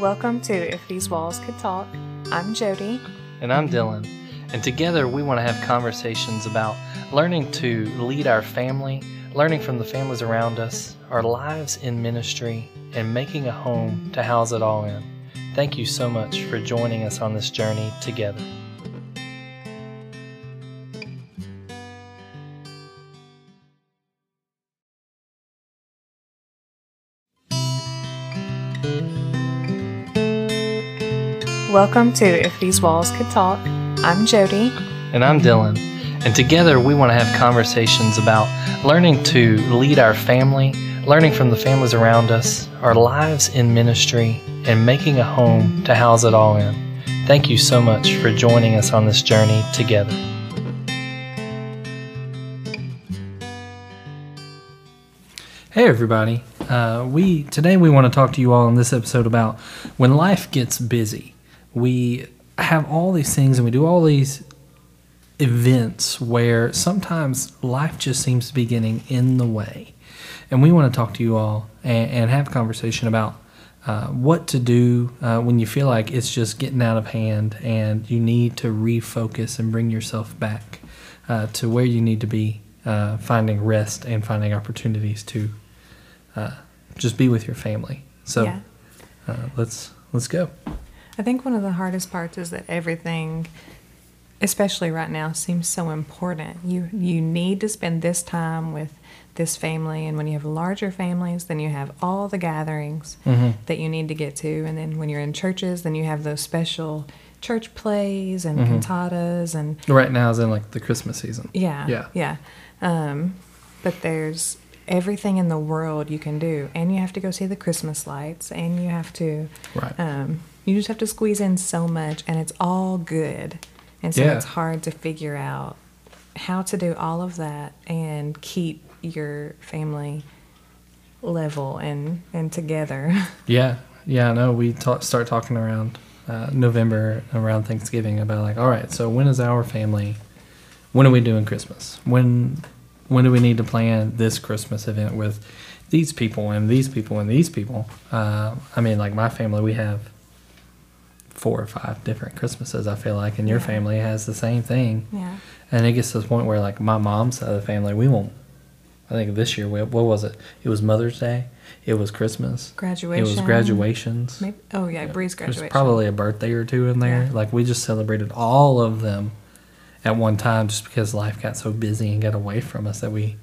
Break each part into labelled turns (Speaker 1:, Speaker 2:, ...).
Speaker 1: Welcome to If These Walls Could Talk. I'm Jody.
Speaker 2: And I'm Dylan. And together we want to have conversations about learning to lead our family, learning from the families around us, our lives in ministry, and making a home to house it all in. Thank you so much for joining us on this journey together.
Speaker 1: Welcome to If These Walls Could Talk. I'm Jody.
Speaker 2: And I'm Dylan. And together we want to have conversations about learning to lead our family, learning from the families around us, our lives in ministry, and making a home to house it all in. Thank you so much for joining us on this journey together. Hey everybody. Uh, we today we want to talk to you all in this episode about when life gets busy. We have all these things and we do all these events where sometimes life just seems to be getting in the way. And we want to talk to you all and, and have a conversation about uh, what to do uh, when you feel like it's just getting out of hand and you need to refocus and bring yourself back uh, to where you need to be, uh, finding rest and finding opportunities to uh, just be with your family. So
Speaker 1: Yeah.
Speaker 2: uh, let's let's go.
Speaker 1: I think one of the hardest parts is that everything, especially right now, seems so important. You you need to spend this time with this family, and when you have larger families, then you have all the gatherings that you need to get to, and then when you're in churches, then you have those special church plays and cantatas and
Speaker 2: Right now is in like the Christmas season.
Speaker 1: yeah,
Speaker 2: Yeah.
Speaker 1: yeah. Um, but there's everything in the world you can do, and you have to go see the Christmas lights, and you have to
Speaker 2: Right.
Speaker 1: um, you just have to squeeze in so much, and it's all good. And so
Speaker 2: Yeah.
Speaker 1: it's hard to figure out how to do all of that and keep your family level and, and together.
Speaker 2: Yeah, yeah, I know. We ta- start talking around uh, November, around Thanksgiving, about like, all right, so when is our family? When are we doing Christmas? When when do we need to plan this Christmas event with these people and these people and these people? Uh, I mean, like my family, we have four or five different Christmases. I feel like, and your
Speaker 1: Yeah.
Speaker 2: family has the same thing.
Speaker 1: yeah.
Speaker 2: And it gets to the point where, like, my mom's side of the family, we won't. I think this year, we, what was it? It was Mother's Day. It was Christmas.
Speaker 1: Graduation.
Speaker 2: It was graduations.
Speaker 1: Maybe, oh, yeah, Bree's graduation.
Speaker 2: There's probably a birthday or two in there.
Speaker 1: Yeah.
Speaker 2: Like, we just celebrated all of them at one time just because life got so busy and got away from us that we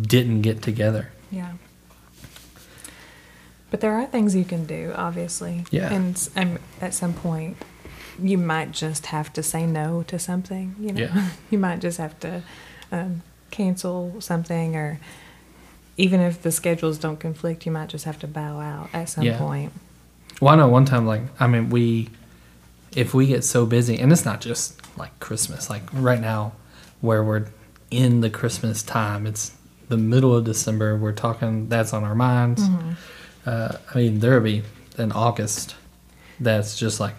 Speaker 2: didn't get together.
Speaker 1: Yeah. But there are things you can do, obviously.
Speaker 2: Yeah.
Speaker 1: And um, at some point, you might just have to say no to something. You know,
Speaker 2: Yeah.
Speaker 1: you might just have to um, cancel something, or even if the schedules don't conflict, you might just have to bow out at some
Speaker 2: Yeah.
Speaker 1: point.
Speaker 2: Well, I know one time, like, I mean, we, if we get so busy, and it's not just like Christmas, like right now, where we're in the Christmas time, it's the middle of December, we're talking, that's on our minds. Uh, I mean, there'll be in August that's just like,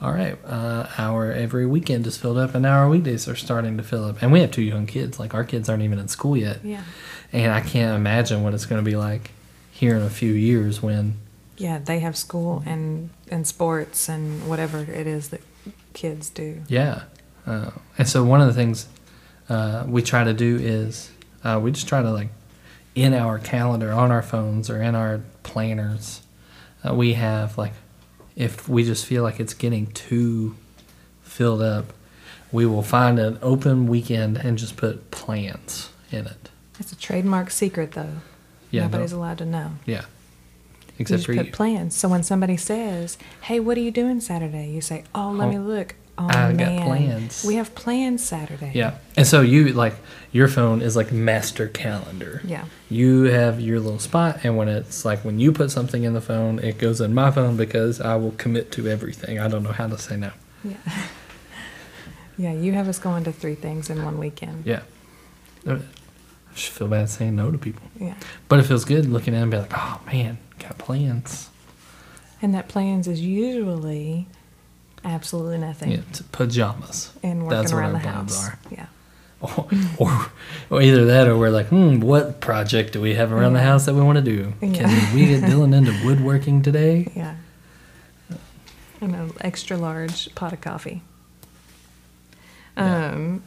Speaker 2: all right, uh, our every weekend is filled up, and now our weekdays are starting to fill up. And we have two young kids, like, our kids aren't even in school yet.
Speaker 1: Yeah.
Speaker 2: And I can't imagine what it's going to be like here in a few years when
Speaker 1: Yeah, they have school and and sports and whatever it is that kids do.
Speaker 2: Yeah. Uh, and so one of the things uh, we try to do is uh, we just try to like in our calendar on our phones or in our planners, uh, we have like if we just feel like it's getting too filled up, we will find an open weekend and just put plans in it.
Speaker 1: It's a trademark secret, though.
Speaker 2: Yeah,
Speaker 1: Nobody's
Speaker 2: no-
Speaker 1: allowed to know.
Speaker 2: Yeah. except You
Speaker 1: just
Speaker 2: for
Speaker 1: put
Speaker 2: you.
Speaker 1: plans. So when somebody says, "Hey, what are you doing Saturday?" You say, "Oh, let
Speaker 2: Oh,
Speaker 1: me look." Oh
Speaker 2: I got plans."
Speaker 1: We have plans Saturday.
Speaker 2: Yeah. And so you like your phone is like master calendar.
Speaker 1: Yeah.
Speaker 2: You have your little spot and when it's like when you put something in the phone, it goes in my phone because I will commit to everything. I don't know how to say no.
Speaker 1: Yeah. yeah. You have us going to three things in one weekend.
Speaker 2: Yeah. Uh, I just feel bad saying no to people.
Speaker 1: Yeah.
Speaker 2: But it feels good looking at it and be like, oh man, got plans.
Speaker 1: And that plans is usually absolutely nothing.
Speaker 2: Yeah, pajamas.
Speaker 1: And working
Speaker 2: That's what
Speaker 1: around
Speaker 2: our
Speaker 1: the house.
Speaker 2: are.
Speaker 1: Yeah.
Speaker 2: or, or, or either that or we're like, hmm, what project do we have around the house that we want to do?
Speaker 1: Yeah.
Speaker 2: Can we get Dylan into woodworking today?
Speaker 1: Yeah. And an extra large pot of coffee.
Speaker 2: Yeah.
Speaker 1: Um,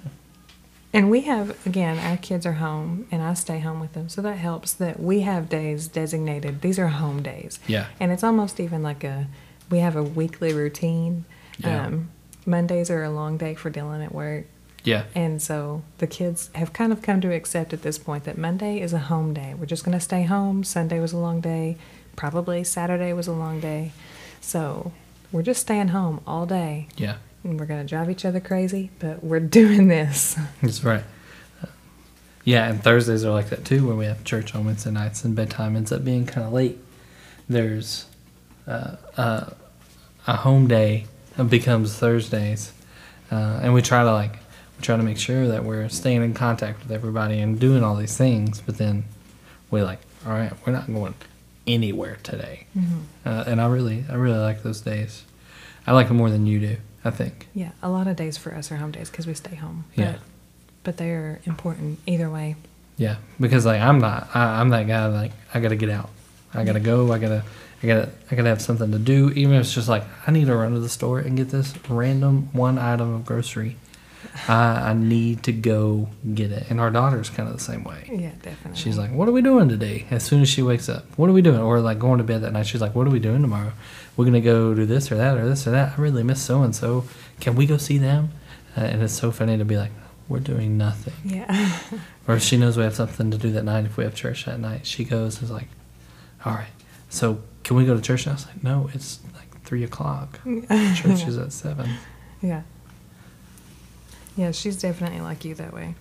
Speaker 1: and we have, again, our kids are home and I stay home with them. So that helps that we have days designated. These are home days.
Speaker 2: Yeah.
Speaker 1: And it's almost even like a, we have a weekly routine.
Speaker 2: Yeah.
Speaker 1: Um, Mondays are a long day for Dylan at work.
Speaker 2: Yeah.
Speaker 1: And so the kids have kind of come to accept at this point that Monday is a home day. We're just going to stay home. Sunday was a long day. Probably Saturday was a long day. So we're just staying home all day.
Speaker 2: Yeah.
Speaker 1: And we're going to drive each other crazy, but we're doing this.
Speaker 2: That's right. Yeah, and Thursdays are like that too, where we have church on Wednesday nights and bedtime ends up being kind of late. There's uh, uh, a home day becomes Thursdays, uh, and we try to like we try to make sure that we're staying in contact with everybody and doing all these things. But then we like, all right, we're not going anywhere today, uh, and I really I really like those days. I like them more than you do. I think.
Speaker 1: Yeah, a lot of days for us are home days because we stay home.
Speaker 2: Yeah.
Speaker 1: But, but they're important either way.
Speaker 2: Yeah, because like I'm not, I, I'm that guy. Like I gotta get out. I gotta go. I gotta, I gotta, I gotta have something to do. Even if it's just like I need to run to the store and get this random one item of grocery. I, I need to go get it. And our daughter's kind of the same way.
Speaker 1: Yeah, definitely.
Speaker 2: She's like, "What are we doing today?" As soon as she wakes up, "What are we doing?" Or like going to bed that night, she's like, "What are we doing tomorrow? We're gonna go do this or that or this or that. I really miss so and so. Can we go see them?" Uh, and it's so funny to be like, "We're doing nothing."
Speaker 1: yeah.
Speaker 2: Or if she knows we have something to do that night, if we have church that night, she goes and is like, "All right, so can we go to church?" And I was like, "No, it's like three o'clock. church is at seven.
Speaker 1: Yeah. Yeah, she's definitely like you that way.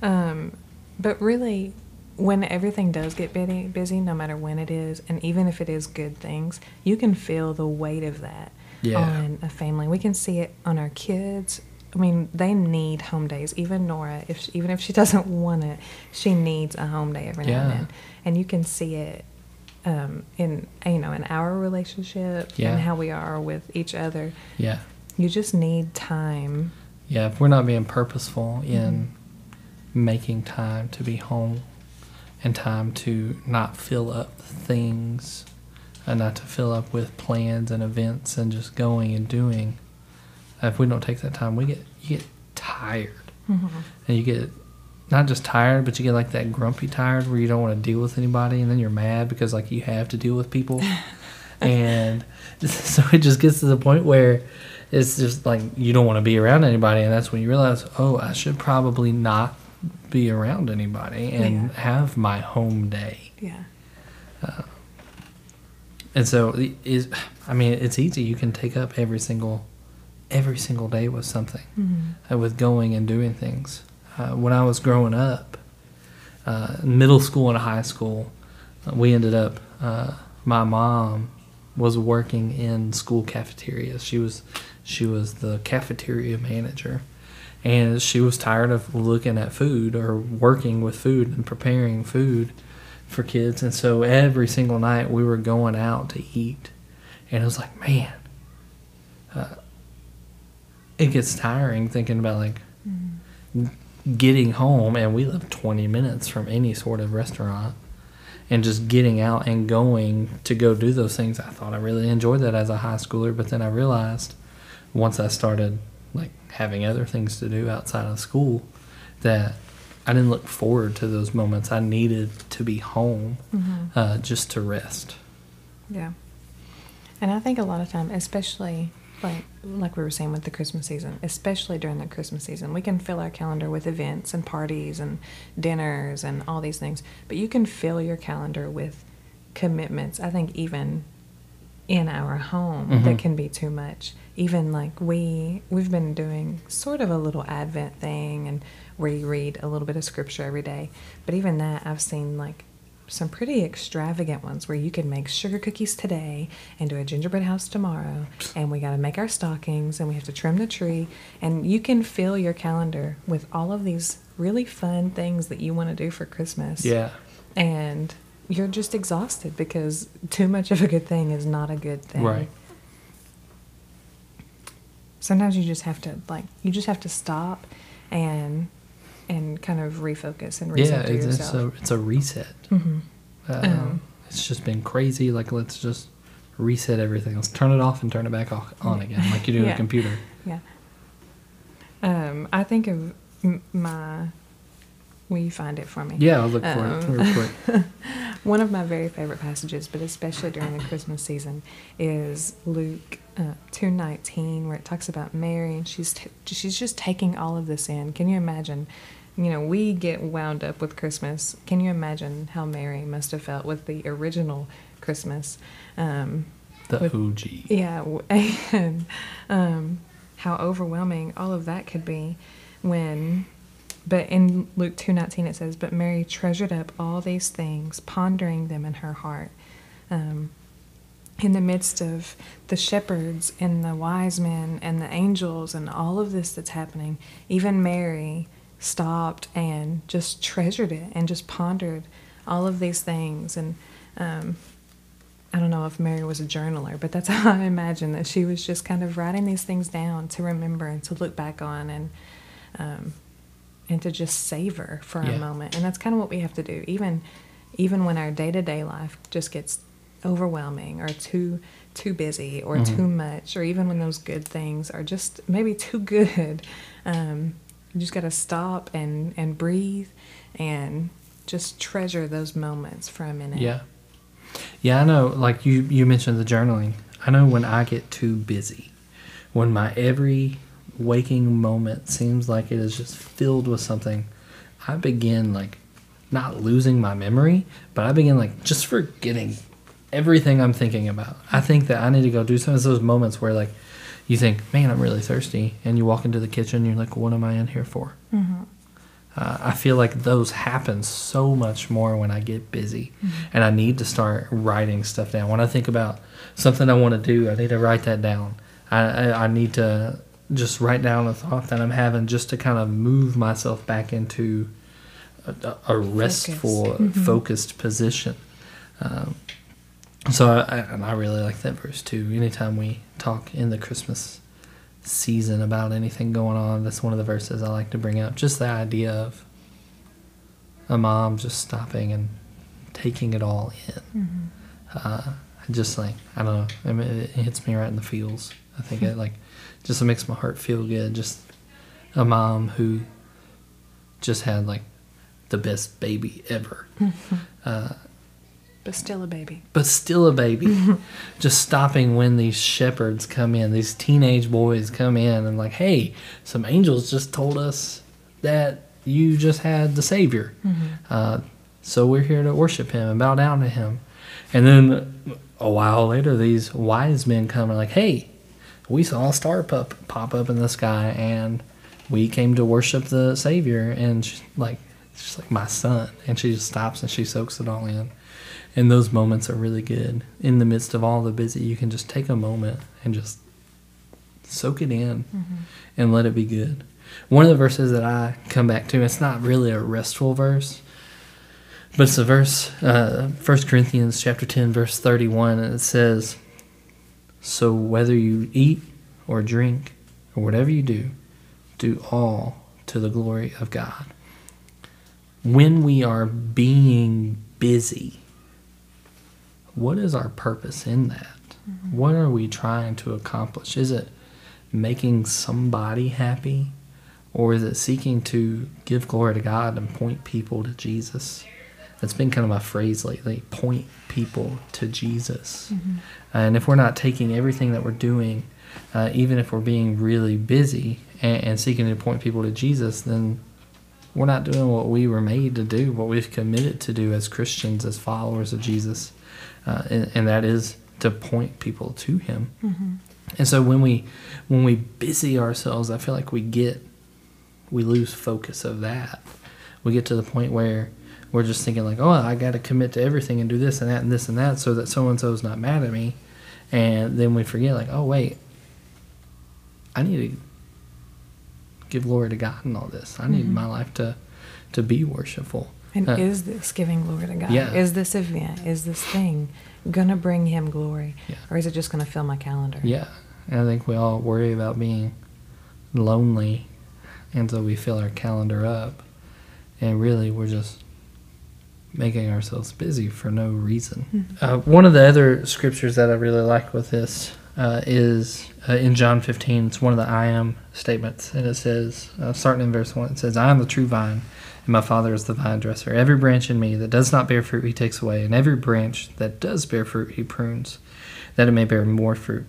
Speaker 1: Um, but really, when everything does get busy, busy, no matter when it is, and even if it is good things, you can feel the weight of that
Speaker 2: Yeah.
Speaker 1: on a family. We can see it on our kids. I mean, they need home days. Even Nora, if even if she doesn't want it, she needs a home day every now and then, and you can see it um, in you know in our relationship
Speaker 2: Yeah.
Speaker 1: and how we are with each other.
Speaker 2: Yeah,
Speaker 1: You just need time.
Speaker 2: yeah. If we're not being purposeful in making time to be home and time to not fill up things and not to fill up with plans and events and just going and doing, if we don't take that time, we get you get tired. and you get not just tired, but you get like that grumpy tired where you don't want to deal with anybody, and then you're mad because like you have to deal with people, and so it just gets to the point where it's just like you don't want to be around anybody, and that's when you realize, oh, I should probably not be around anybody and
Speaker 1: Yeah.
Speaker 2: have my home day.
Speaker 1: Yeah.
Speaker 2: And so is I mean, it's easy. You can take up every single every single day with something, uh, with going and doing things. Uh, when I was growing up, uh, middle school and high school, uh, we ended up. Uh, my mom was working in school cafeterias. She was she was the cafeteria manager, and she was tired of looking at food or working with food and preparing food for kids. And so every single night we were going out to eat, and it was like, man, uh, it gets tiring thinking about like getting home, and we live 20 minutes from any sort of restaurant, and just getting out and going to go do those things. I thought I really enjoyed that as a high schooler, but then I realized once I started like having other things to do outside of school that I didn't look forward to those moments. I needed to be home uh, just to rest.
Speaker 1: Yeah. And I think a lot of time, especially like like we were saying with the Christmas season, especially during the Christmas season, we can fill our calendar with events and parties and dinners and all these things. But you can fill your calendar with commitments. I think even in our home that
Speaker 2: Mhm.
Speaker 1: can be too much. Even like we we've been doing sort of a little Advent thing and where you read a little bit of scripture every day. But even that I've seen like some pretty extravagant ones where you can make sugar cookies today and do a gingerbread house tomorrow and we got to make our stockings and we have to trim the tree and you can fill your calendar with all of these really fun things that you want to do for Christmas
Speaker 2: Yeah.
Speaker 1: and you're just exhausted because too much of a good thing is not a good thing.
Speaker 2: Right.
Speaker 1: Sometimes you just have to like you just have to stop and and kind of refocus and
Speaker 2: yeah,
Speaker 1: reset to
Speaker 2: it's, it's
Speaker 1: yourself.
Speaker 2: a it's a reset.
Speaker 1: hmm
Speaker 2: Uh,
Speaker 1: Um,
Speaker 2: it's just been crazy. Like let's just reset everything. Let's turn it off and turn it back on again, like you do
Speaker 1: Yeah.
Speaker 2: a computer.
Speaker 1: Yeah. Um, I think of m- my. Will you find it for me?
Speaker 2: Yeah, I'll look for it
Speaker 1: Um,
Speaker 2: real quick.
Speaker 1: One of my very favorite passages, but especially during the Christmas season, is Luke uh, two nineteen, where it talks about Mary, and she's t- she's just taking all of this in. Can you imagine? You know, we get wound up with Christmas. Can you imagine how Mary must have felt with the original Christmas? Um,
Speaker 2: The
Speaker 1: with-
Speaker 2: OG.
Speaker 1: yeah, and um, how overwhelming all of that could be when. But in Luke two nineteen it says, "But Mary treasured up all these things, pondering them in her heart." Um, in the midst of the shepherds and the wise men and the angels and all of this that's happening, even Mary stopped and just treasured it and just pondered all of these things. And um, I don't know if Mary was a journaler, but that's how I imagine that she was just kind of writing these things down to remember and to look back on and um, and to just savor for
Speaker 2: Yeah.
Speaker 1: a moment. And that's kind of what we have to do, even even when our day to day life just gets overwhelming or too too busy or
Speaker 2: Mhm.
Speaker 1: too much, or even when those good things are just maybe too good. Um, you just got to stop and and breathe and just treasure those moments for a minute.
Speaker 2: Yeah. Yeah, I know. Like you, you mentioned the journaling. I know when I get too busy, when my every waking moment seems like it is just filled with something, I begin like not losing my memory, but I begin like just forgetting everything I'm thinking about. I think that I need to go do some of those moments where like you think, man, I'm really thirsty, and you walk into the kitchen, you're like, what am I in here for?
Speaker 1: Mhm.
Speaker 2: Uh, I feel like those happen so much more when I get busy, and I need to start writing stuff down. When I think about something I want to do, I need to write that down. I, I, I need to just write down a thought that I'm having, just to kind of move myself back into a, a restful,
Speaker 1: Mhm.
Speaker 2: focused position. Um, so I, I, and I really like that verse too. Anytime we talk in the Christmas season about anything going on, that's one of the verses I like to bring up. Just the idea of a mom just stopping and taking it all in.
Speaker 1: Mhm.
Speaker 2: Uh, just like I don't know. I mean, it hits me right in the feels. I think it like just makes my heart feel good. Just a mom who just had like the best baby ever. Uh,
Speaker 1: But still a baby.
Speaker 2: but still a baby. just stopping when these shepherds come in, these teenage boys come in and like, hey, some angels just told us that you just had the Savior. Uh, so we're here to worship him and bow down to him. And then a while later, these wise men come and like, hey, we saw a star pop, pop up in the sky and we came to worship the Savior. And she's like, she's like, my son. And she just stops and she soaks it all in. And those moments are really good. In the midst of all the busy, you can just take a moment and just soak it in mm-hmm. and let it be good. One of the verses that I come back to, it's not really a restful verse, but it's a verse, uh, 1 Corinthians chapter 10, verse 31, and it says, So whether you eat or drink or whatever you do, do all to the glory of God. When we are being busy, what is our purpose in that? What are we trying to accomplish? Is it making somebody happy? Or is it seeking to give glory to God and point people to Jesus? That's been kind of my phrase lately point people to Jesus. And if we're not taking everything that we're doing, uh, even if we're being really busy and, and seeking to point people to Jesus, then we're not doing what we were made to do, what we've committed to do as Christians, as followers of Jesus, uh, and, and that is to point people to Him. And so when we when we busy ourselves, I feel like we get we lose focus of that. We get to the point where we're just thinking like, oh, I got to commit to everything and do this and that and this and that, so that so and so's not mad at me, and then we forget like, oh wait, I need to give glory to God in all this. I need
Speaker 1: Mhm.
Speaker 2: my life to to be worshipful.
Speaker 1: And
Speaker 2: Uh,
Speaker 1: is this giving glory to God?
Speaker 2: Yeah.
Speaker 1: Is this event, is this thing gonna bring him glory?
Speaker 2: Yeah.
Speaker 1: Or is it just gonna fill my calendar?
Speaker 2: Yeah, and I think we all worry about being lonely until we fill our calendar up. and really we're just making ourselves busy for no reason. Uh, one of the other scriptures that I really like with this uh, is uh, in John 15. It's one of the I am statements, and it says, uh, starting in verse 1, it says, I am the true vine, and my Father is the vine dresser. Every branch in me that does not bear fruit, he takes away, and every branch that does bear fruit, he prunes, that it may bear more fruit.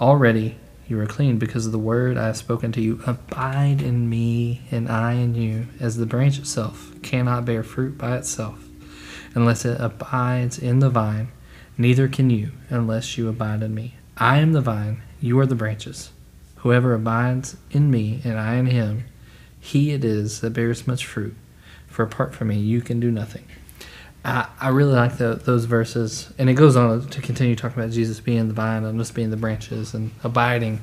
Speaker 2: Already you are clean because of the word I have spoken to you. Abide in me, and I in you, as the branch itself cannot bear fruit by itself unless it abides in the vine. Neither can you unless you abide in me. I am the vine, you are the branches. Whoever abides in me, and I in him, he it is that bears much fruit. For apart from me, you can do nothing. I, I really like the, those verses, and it goes on to continue talking about Jesus being the vine and us being the branches and abiding.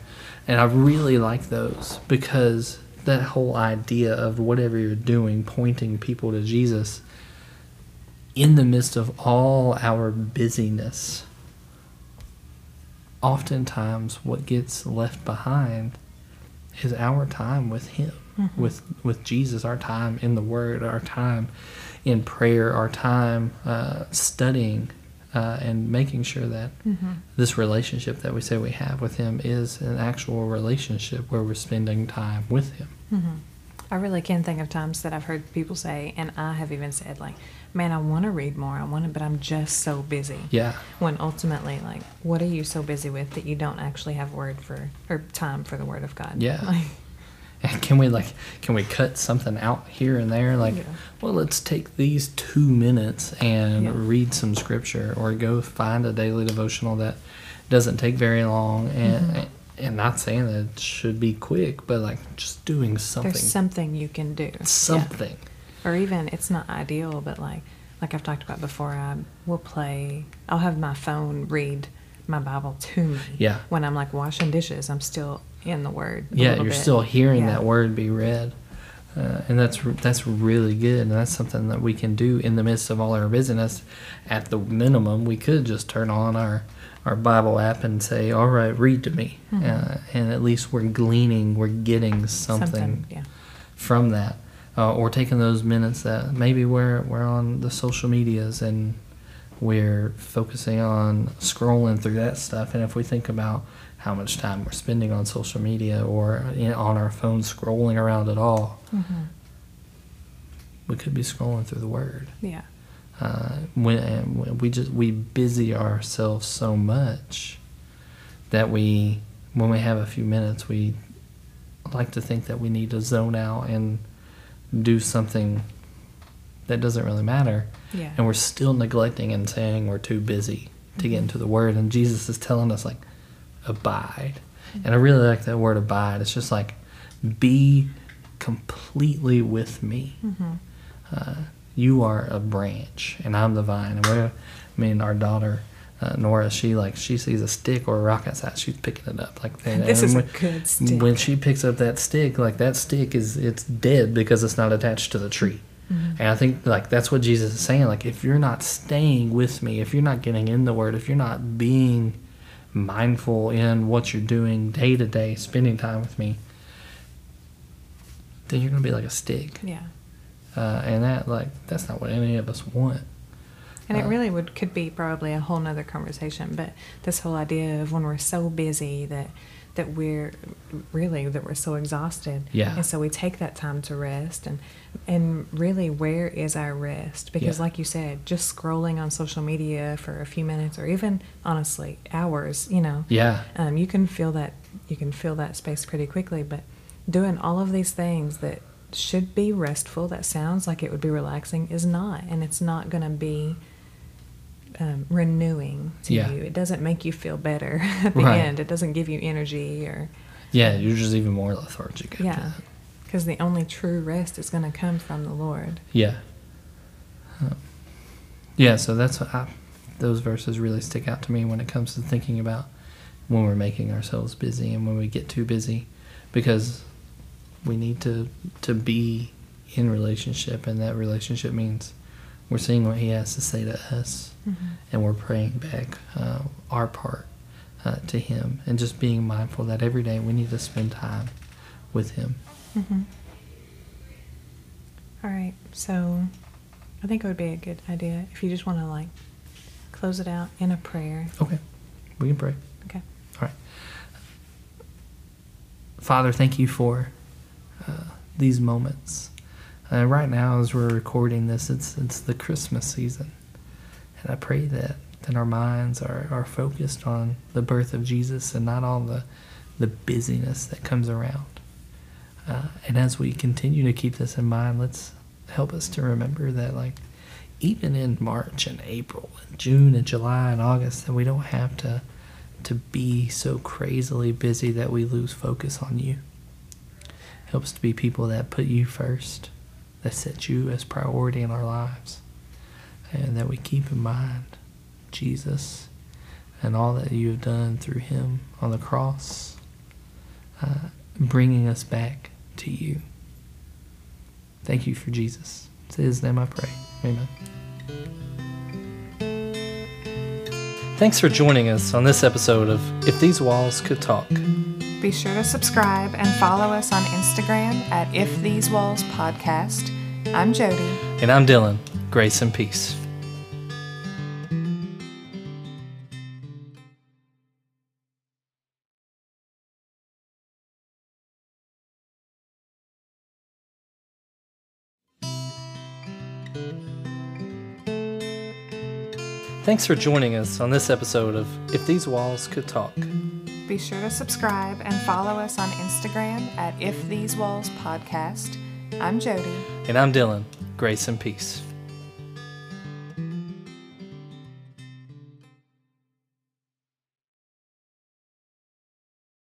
Speaker 2: And I really like those because that whole idea of whatever you're doing, pointing people to Jesus in the midst of all our busyness, oftentimes what gets left behind is our time with Him, mm-hmm. with with Jesus, our time in the Word, our time in prayer, our time uh, studying. Uh, and making sure that this relationship that we say we have with him is an actual relationship where we're spending time with him.
Speaker 1: I really can think of times that I've heard people say, and I have even said, like, man, I want to read more. I want to, but I'm just so busy.
Speaker 2: Yeah,
Speaker 1: When ultimately, like, what are you so busy with that you don't actually have word for or time for the word of God?
Speaker 2: Yeah.
Speaker 1: Like,
Speaker 2: can we like can we cut something out here and there? Like,
Speaker 1: Yeah.
Speaker 2: well, let's take these two minutes and
Speaker 1: Yeah.
Speaker 2: read some scripture, or go find a daily devotional that doesn't take very long. And
Speaker 1: Mm-hmm.
Speaker 2: and not saying that it should be quick, but like just doing something,
Speaker 1: there's something you can do. Yeah.
Speaker 2: something.
Speaker 1: or even it's not ideal but like like i've talked about before i will play i'll have my phone read my bible to me
Speaker 2: Yeah.
Speaker 1: when i'm like washing dishes i'm still in the word
Speaker 2: Yeah, you're
Speaker 1: bit.
Speaker 2: still hearing
Speaker 1: Yeah.
Speaker 2: that word be read, uh, and that's that's really good, and that's something that we can do in the midst of all our busyness. At the minimum, we could just turn on our our Bible app and say, "All right, read to me," uh, and at least we're gleaning, we're getting something,
Speaker 1: yeah
Speaker 2: from that, uh, or taking those minutes that maybe we're we're on the social medias and we're focusing on scrolling through that stuff. And if we think about how much time we're spending on social media or in, on our phone scrolling around at all, mm-hmm. we could be scrolling through the Word.
Speaker 1: yeah.
Speaker 2: Uh, when, and when we just we busy ourselves so much that we when we have a few minutes we like to think that we need to zone out and do something that doesn't really matter.
Speaker 1: Yeah.
Speaker 2: And we're still neglecting and saying we're too busy to get mm-hmm. into the word. And jesus is telling us like abide and i really like that word abide it's just like be completely with me uh, you are a branch and i'm the vine and we're I mean our daughter uh, Nora, she like she sees a stick or a rock outside, she's picking it up like that.
Speaker 1: This
Speaker 2: And
Speaker 1: is a
Speaker 2: when-
Speaker 1: good stick.
Speaker 2: When she picks up that stick, like that stick is it's dead because it's not attached to the tree.
Speaker 1: Mm-hmm.
Speaker 2: And I think like that's what Jesus is saying. Like if you're not staying with me, if you're not getting in the Word, if you're not being mindful in what you're doing day to day, spending time with me, then you're gonna be like a stick.
Speaker 1: yeah
Speaker 2: Uh, and that like that's not what any of us want.
Speaker 1: and it
Speaker 2: Uh,
Speaker 1: really would could be probably a whole nother conversation but this whole idea of when we're so busy that that we're really that we're so exhausted
Speaker 2: Yeah.
Speaker 1: and so we take that time to rest and and really where is our rest because
Speaker 2: Yeah.
Speaker 1: like you said just scrolling on social media for a few minutes or even honestly hours you know
Speaker 2: Yeah.
Speaker 1: um, you can feel that you can feel that space pretty quickly but doing all of these things that should be restful that sounds like it would be relaxing is not and it's not going to be um, renewing to
Speaker 2: Yeah.
Speaker 1: you it doesn't make you feel better at the
Speaker 2: Right.
Speaker 1: end it doesn't give you energy or
Speaker 2: Yeah, you're just even more lethargic. after
Speaker 1: yeah because the only true rest is going to come from the lord
Speaker 2: Yeah. Uh, Yeah, so that's what I, those verses really stick out to me when it comes to thinking about when we're making ourselves busy and when we get too busy because we need to to be in relationship and that relationship means we're seeing what he has to say to us and we're praying back uh, our part uh, to him and just being mindful that every day we need to spend time with him
Speaker 1: All right. So I think it would be a good idea if you just want to like close it out in a prayer.
Speaker 2: Okay. We can pray.
Speaker 1: Okay.
Speaker 2: All right. Father, thank you for uh, these moments. Uh, right now, as we're recording this, it's it's the Christmas season, and I pray that that our minds are, are focused on the birth of Jesus and not all the the busyness that comes around. Uh, and as we continue to keep this in mind, let's help us to remember that, like, even in March and April and June and July and August, that we don't have to to be so crazily busy that we lose focus on you. Help us to be people that put you first, that set you as priority in our lives, and that we keep in mind Jesus and all that you have done through him on the cross, uh, bringing us back to you. Thank you for Jesus. It's in his name I pray. Amen. Thanks for joining us on this episode of If These Walls Could Talk.
Speaker 1: Be sure to subscribe and follow us on Instagram at If These Walls Podcast. I'm Jody.
Speaker 2: And I'm Dylan. Grace and peace. Thanks for joining us on this episode of If These Walls Could Talk.
Speaker 1: Be sure to subscribe and follow us on Instagram at If These Walls Podcast. I'm Jody.
Speaker 2: And I'm Dylan. Grace and peace.